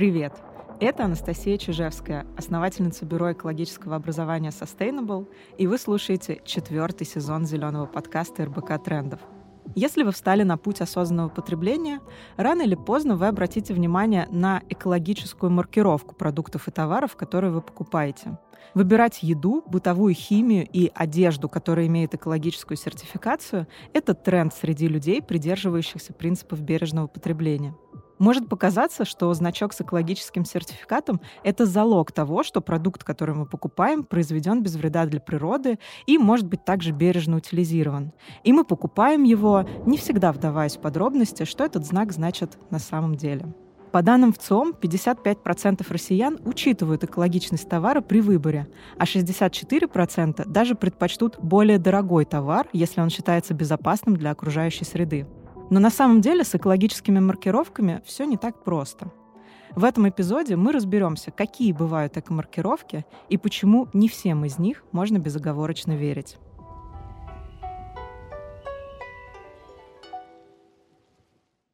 Привет! Это Анастасия Чижевская, основательница бюро экологического образования Sustainable, и вы слушаете четвертый сезон зеленого подкаста РБК Трендов. Если вы встали на путь осознанного потребления, рано или поздно вы обратите внимание на экологическую маркировку продуктов и товаров, которые вы покупаете. Выбирать еду, бытовую химию и одежду, которая имеет экологическую сертификацию, это тренд среди людей, придерживающихся принципов бережного потребления. Может показаться, что значок с экологическим сертификатом — это залог того, что продукт, который мы покупаем, произведен без вреда для природы и может быть также бережно утилизирован. И мы покупаем его, не всегда вдаваясь в подробности, что этот знак значит на самом деле. По данным ВЦОМ, 55% россиян учитывают экологичность товара при выборе, а 64% даже предпочтут более дорогой товар, если он считается безопасным для окружающей среды. Но на самом деле с экологическими маркировками все не так просто. В этом эпизоде мы разберемся, какие бывают экомаркировки и почему не всем из них можно безоговорочно верить.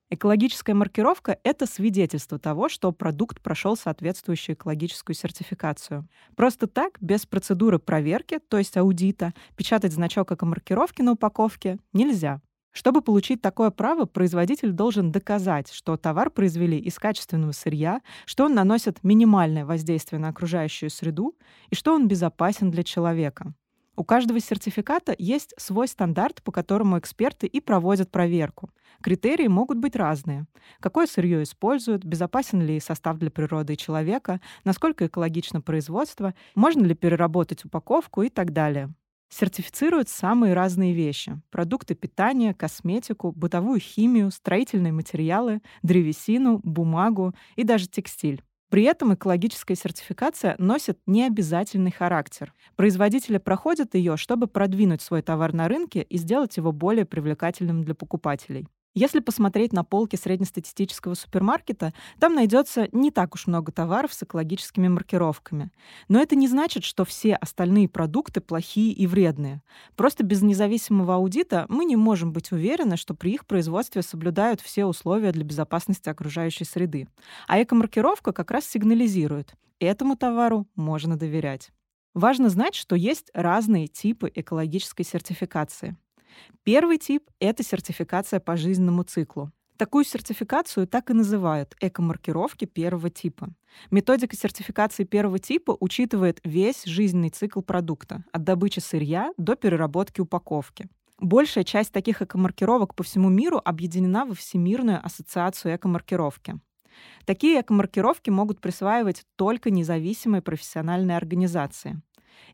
Экологическая маркировка — это свидетельство того, что продукт прошел соответствующую экологическую сертификацию. Просто так, без процедуры проверки, то есть аудита, печатать значок экомаркировки на упаковке нельзя. Чтобы получить такое право, производитель должен доказать, что товар произвели из качественного сырья, что он наносит минимальное воздействие на окружающую среду и что он безопасен для человека. У каждого сертификата есть свой стандарт, по которому эксперты и проводят проверку. Критерии могут быть разные. Какое сырье используют, безопасен ли состав для природы и человека, насколько экологично производство, можно ли переработать упаковку и так далее. Сертифицируют самые разные вещи. Продукты питания, косметику, бытовую химию, строительные материалы, древесину, бумагу и даже текстиль. При этом экологическая сертификация носит необязательный характер. Производители проходят ее, чтобы продвинуть свой товар на рынке и сделать его более привлекательным для покупателей. Если посмотреть на полки среднестатистического супермаркета, там найдется не так уж много товаров с экологическими маркировками. Но это не значит, что все остальные продукты плохие и вредные. Просто без независимого аудита мы не можем быть уверены, что при их производстве соблюдают все условия для безопасности окружающей среды. А экомаркировка как раз сигнализирует, этому товару можно доверять. Важно знать, что есть разные типы экологической сертификации. Первый тип — это сертификация по жизненному циклу. Такую сертификацию так и называют экомаркировки первого типа. Методика сертификации первого типа учитывает весь жизненный цикл продукта, от добычи сырья до переработки упаковки. Большая часть таких экомаркировок по всему миру объединена во Всемирную ассоциацию экомаркировки. Такие экомаркировки могут присваивать только независимые профессиональные организации.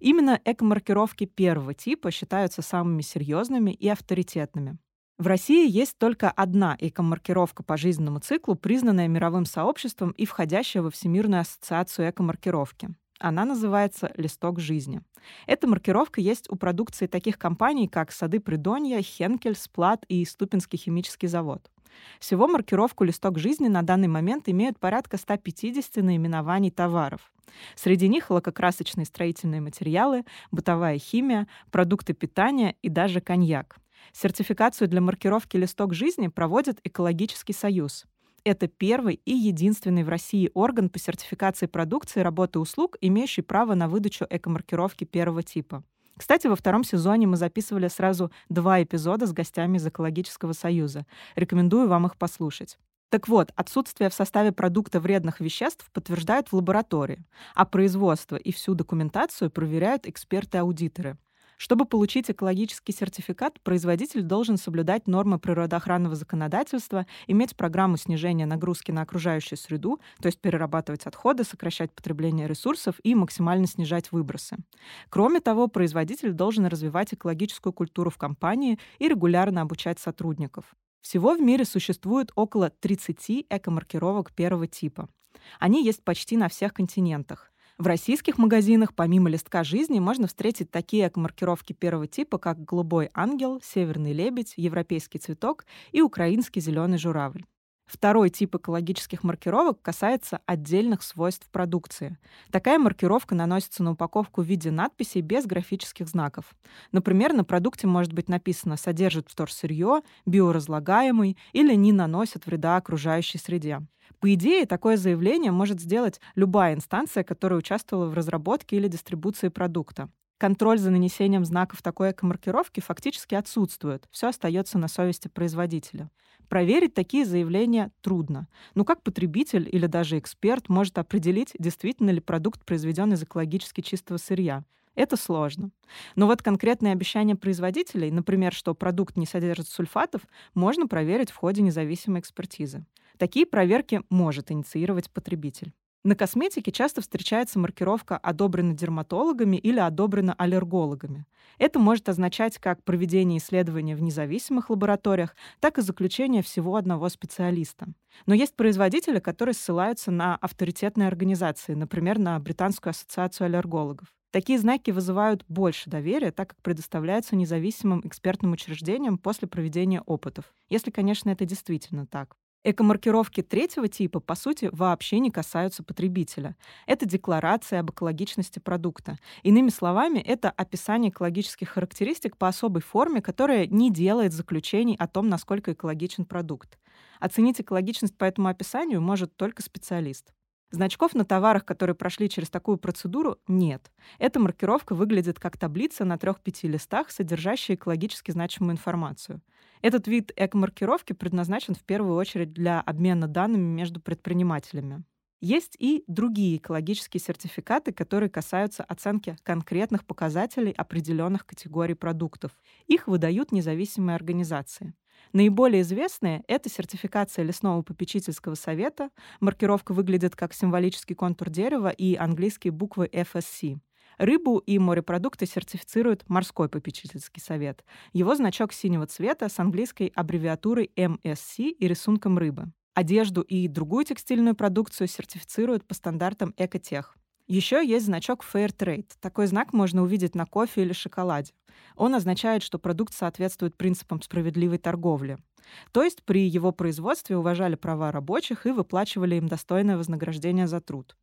Именно экомаркировки первого типа считаются самыми серьезными и авторитетными. В России есть только одна экомаркировка по жизненному циклу, признанная мировым сообществом и входящая во Всемирную ассоциацию экомаркировки. Она называется «Листок жизни». Эта маркировка есть у продукции таких компаний, как «Сады Придонья», «Хенкель», «Сплат» и «Ступинский химический завод». Всего маркировку «Листок жизни» на данный момент имеют порядка 150 наименований товаров. Среди них лакокрасочные строительные материалы, бытовая химия, продукты питания и даже коньяк. Сертификацию для маркировки «Листок жизни» проводит Экологический союз. Это первый и единственный в России орган по сертификации продукции, работы и услуг, имеющий право на выдачу экомаркировки первого типа. Кстати, во втором сезоне мы записывали сразу два эпизода с гостями из Экологического союза. Рекомендую вам их послушать. Так вот, отсутствие в составе продукта вредных веществ подтверждают в лаборатории, а производство и всю документацию проверяют эксперты-аудиторы. Чтобы получить экологический сертификат, производитель должен соблюдать нормы природоохранного законодательства, иметь программу снижения нагрузки на окружающую среду, то есть перерабатывать отходы, сокращать потребление ресурсов и максимально снижать выбросы. Кроме того, производитель должен развивать экологическую культуру в компании и регулярно обучать сотрудников. Всего в мире существует около 30 экомаркировок первого типа. Они есть почти на всех континентах. В российских магазинах помимо листка жизни можно встретить такие маркировки первого типа, как «Голубой ангел», «Северный лебедь», «Европейский цветок» и «Украинский зеленый журавль». Второй тип экологических маркировок касается отдельных свойств продукции. Такая маркировка наносится на упаковку в виде надписей без графических знаков. Например, на продукте может быть написано «содержит вторсырье», «биоразлагаемый» или «не наносит вреда окружающей среде». По идее, такое заявление может сделать любая инстанция, которая участвовала в разработке или дистрибуции продукта. Контроль за нанесением знаков такой экомаркировки фактически отсутствует. Все остается на совести производителя. Проверить такие заявления трудно. Но как потребитель или даже эксперт может определить, действительно ли продукт произведен из экологически чистого сырья? Это сложно. Но вот конкретные обещания производителей, например, что продукт не содержит сульфатов, можно проверить в ходе независимой экспертизы. Такие проверки может инициировать потребитель. На косметике часто встречается маркировка «одобрена дерматологами» или «одобрена аллергологами». Это может означать как проведение исследования в независимых лабораториях, так и заключение всего одного специалиста. Но есть производители, которые ссылаются на авторитетные организации, например, на Британскую ассоциацию аллергологов. Такие знаки вызывают больше доверия, так как предоставляются независимым экспертным учреждениям после проведения опытов. Если, конечно, это действительно так. Экомаркировки третьего типа, по сути, вообще не касаются потребителя. Это декларация об экологичности продукта. Иными словами, это описание экологических характеристик по особой форме, которая не делает заключений о том, насколько экологичен продукт. Оценить экологичность по этому описанию может только специалист. Значков на товарах, которые прошли через такую процедуру, нет. Эта маркировка выглядит как таблица на трех-пяти листах, содержащая экологически значимую информацию. Этот вид эко-маркировки предназначен в первую очередь для обмена данными между предпринимателями. Есть и другие экологические сертификаты, которые касаются оценки конкретных показателей определенных категорий продуктов. Их выдают независимые организации. Наиболее известные — это сертификация лесного попечительского совета, маркировка выглядит как символический контур дерева и английские буквы FSC. Рыбу и морепродукты сертифицирует морской попечительский совет. Его значок синего цвета с английской аббревиатурой MSC и рисунком рыбы. Одежду и другую текстильную продукцию сертифицируют по стандартам Экотех. Еще есть значок Fairtrade. Такой знак можно увидеть на кофе или шоколаде. Он означает, что продукт соответствует принципам справедливой торговли. То есть при его производстве уважали права рабочих и выплачивали им достойное вознаграждение за труд.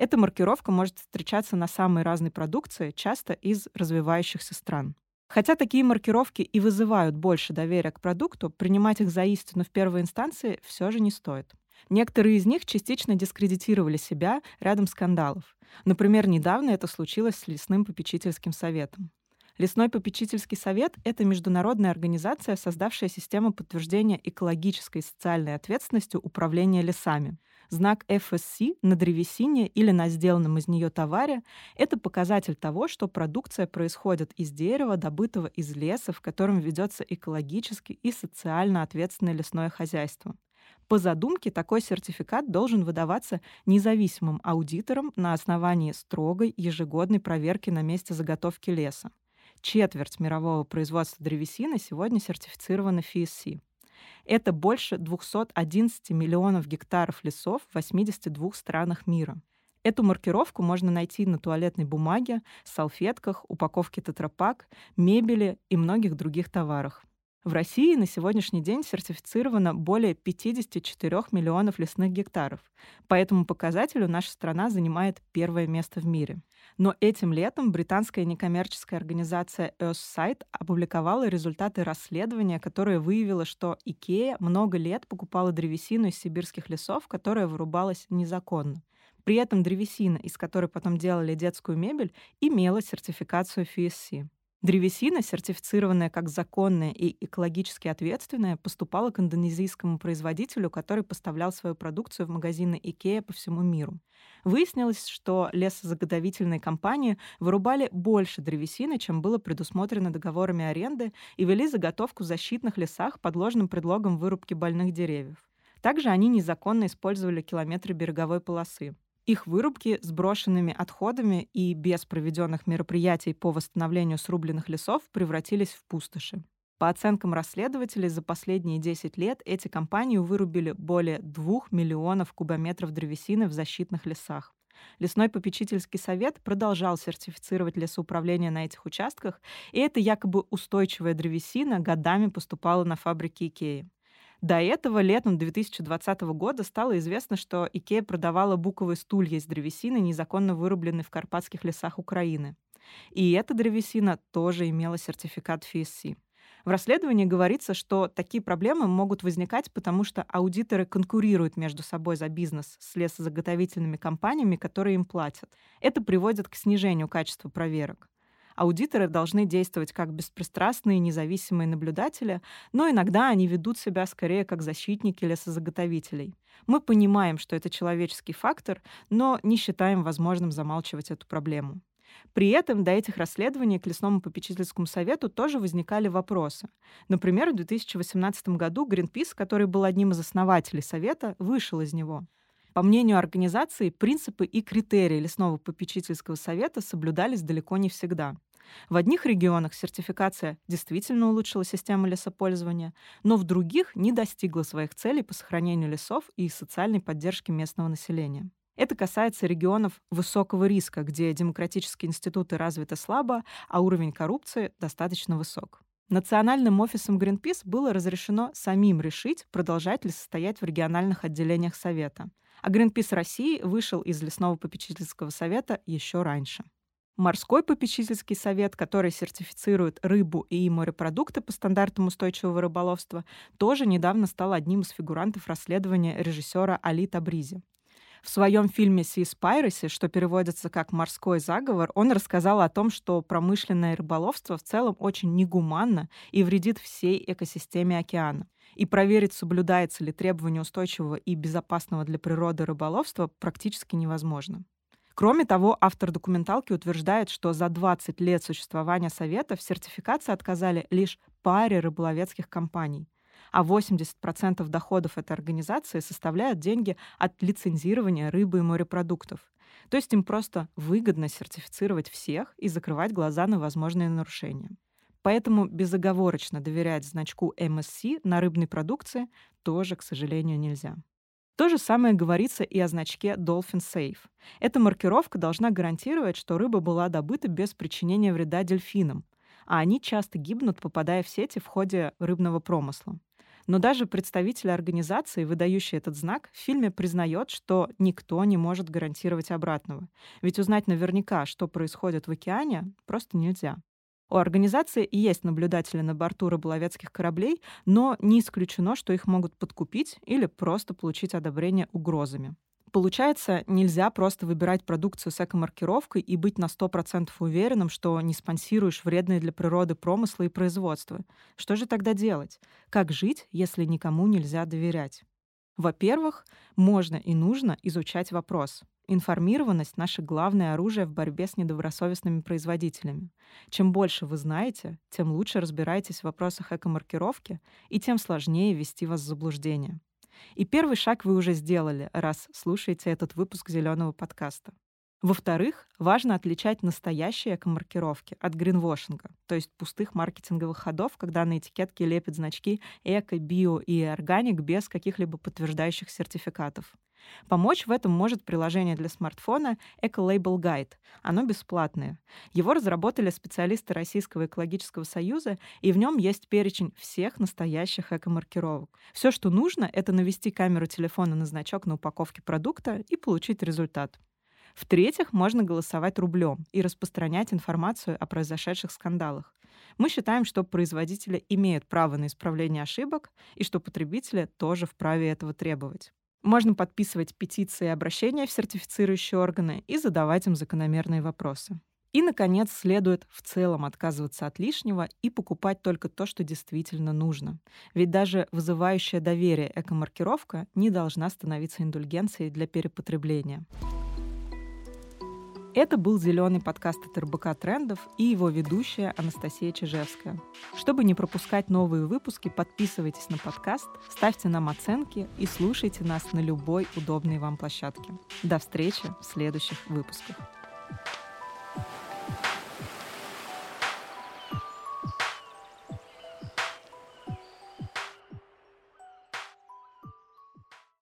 Эта маркировка может встречаться на самой разной продукции, часто из развивающихся стран. Хотя такие маркировки и вызывают больше доверия к продукту, принимать их за истину в первой инстанции все же не стоит. Некоторые из них частично дискредитировали себя рядом скандалов. Например, недавно это случилось с Лесным попечительским советом. Лесной попечительский совет — это международная организация, создавшая систему подтверждения экологической и социальной ответственности управления лесами. Знак FSC на древесине или на сделанном из нее товаре — это показатель того, что продукция происходит из дерева, добытого из леса, в котором ведется экологически и социально ответственное лесное хозяйство. По задумке такой сертификат должен выдаваться независимым аудитором на основании строгой ежегодной проверки на месте заготовки леса. Четверть мирового производства древесины сегодня сертифицирована FSC. Это больше 211 миллионов гектаров лесов в 82 странах мира. Эту маркировку можно найти на туалетной бумаге, салфетках, упаковке тетрапак, мебели и многих других товарах. В России на сегодняшний день сертифицировано более 54 миллионов лесных гектаров. По этому показателю наша страна занимает первое место в мире. Но этим летом британская некоммерческая организация Earthsight опубликовала результаты расследования, которое выявило, что Икея много лет покупала древесину из сибирских лесов, которая вырубалась незаконно. При этом древесина, из которой потом делали детскую мебель, имела сертификацию FSC. Древесина, сертифицированная как законная и экологически ответственная, поступала к индонезийскому производителю, который поставлял свою продукцию в магазины IKEA по всему миру. Выяснилось, что лесозаготовительные компании вырубали больше древесины, чем было предусмотрено договорами аренды, и вели заготовку в защитных лесах под ложным предлогом вырубки больных деревьев. Также они незаконно использовали километры береговой полосы. Их вырубки с брошенными отходами и без проведенных мероприятий по восстановлению срубленных лесов превратились в пустоши. По оценкам расследователей, за последние 10 лет эти компании вырубили более 2 миллионов кубометров древесины в защитных лесах. Лесной попечительский совет продолжал сертифицировать лесоуправление на этих участках, и эта якобы устойчивая древесина годами поступала на фабрики Икеи. До этого летом 2020 года стало известно, что Икея продавала буковые стулья из древесины, незаконно вырубленной в карпатских лесах Украины. И эта древесина тоже имела сертификат FSC. В расследовании говорится, что такие проблемы могут возникать, потому что аудиторы конкурируют между собой за бизнес с лесозаготовительными компаниями, которые им платят. Это приводит к снижению качества проверок. Аудиторы должны действовать как беспристрастные независимые наблюдатели, но иногда они ведут себя скорее как защитники лесозаготовителей. Мы понимаем, что это человеческий фактор, но не считаем возможным замалчивать эту проблему. При этом до этих расследований к лесному попечительскому совету тоже возникали вопросы. Например, в 2018 году Greenpeace, который был одним из основателей совета, вышел из него. По мнению организации, принципы и критерии лесного попечительского совета соблюдались далеко не всегда. В одних регионах сертификация действительно улучшила систему лесопользования, но в других не достигла своих целей по сохранению лесов и социальной поддержке местного населения. Это касается регионов высокого риска, где демократические институты развиты слабо, а уровень коррупции достаточно высок. Национальным офисом Greenpeace было разрешено самим решить, продолжать ли состоять в региональных отделениях Совета. А Greenpeace России вышел из лесного попечительского совета еще раньше. Морской попечительский совет, который сертифицирует рыбу и морепродукты по стандартам устойчивого рыболовства, тоже недавно стал одним из фигурантов расследования режиссера Али Табризи. В своем фильме «Seaspiracy», что переводится как «морской заговор», он рассказал о том, что промышленное рыболовство в целом очень негуманно и вредит всей экосистеме океана. И проверить, соблюдается ли требование устойчивого и безопасного для природы рыболовства, практически невозможно. Кроме того, автор документалки утверждает, что за 20 лет существования Совета в сертификации отказали лишь паре рыболовецких компаний — а 80% доходов этой организации составляют деньги от лицензирования рыбы и морепродуктов. То есть им просто выгодно сертифицировать всех и закрывать глаза на возможные нарушения. Поэтому безоговорочно доверять значку MSC на рыбной продукции тоже, к сожалению, нельзя. То же самое говорится и о значке Dolphin Safe. Эта маркировка должна гарантировать, что рыба была добыта без причинения вреда дельфинам, а они часто гибнут, попадая в сети в ходе рыбного промысла. Но даже представители организации, выдающие этот знак, в фильме признает, что никто не может гарантировать обратного. Ведь узнать наверняка, что происходит в океане, просто нельзя. У организации есть наблюдатели на борту рыболовецких кораблей, но не исключено, что их могут подкупить или просто получить одобрение угрозами. Получается, нельзя просто выбирать продукцию с эко-маркировкой и быть на 100% уверенным, что не спонсируешь вредные для природы промыслы и производства. Что же тогда делать? Как жить, если никому нельзя доверять? Во-первых, можно и нужно изучать вопрос. Информированность — наше главное оружие в борьбе с недобросовестными производителями. Чем больше вы знаете, тем лучше разбираетесь в вопросах эко-маркировки, и тем сложнее ввести вас в заблуждение. И первый шаг вы уже сделали, раз слушаете этот выпуск зеленого подкаста. Во-вторых, важно отличать настоящие эко-маркировки от гринвошинга, то есть пустых маркетинговых ходов, когда на этикетке лепят значки эко, био и органик без каких-либо подтверждающих сертификатов. Помочь в этом может приложение для смартфона Ecolabel Guide. Оно бесплатное. Его разработали специалисты Российского экологического союза, и в нем есть перечень всех настоящих эко-маркировок. Все, что нужно, это навести камеру телефона на значок на упаковке продукта и получить результат. В-третьих, можно голосовать рублем и распространять информацию о произошедших скандалах. Мы считаем, что производители имеют право на исправление ошибок и что потребители тоже вправе этого требовать. Можно подписывать петиции и обращения в сертифицирующие органы и задавать им закономерные вопросы. И, наконец, следует в целом отказываться от лишнего и покупать только то, что действительно нужно. Ведь даже вызывающая доверие экомаркировка не должна становиться индульгенцией для перепотребления. Это был зеленый подкаст от РБК Трендов и его ведущая Анастасия Чижевская. Чтобы не пропускать новые выпуски, подписывайтесь на подкаст, ставьте нам оценки и слушайте нас на любой удобной вам площадке. До встречи в следующих выпусках.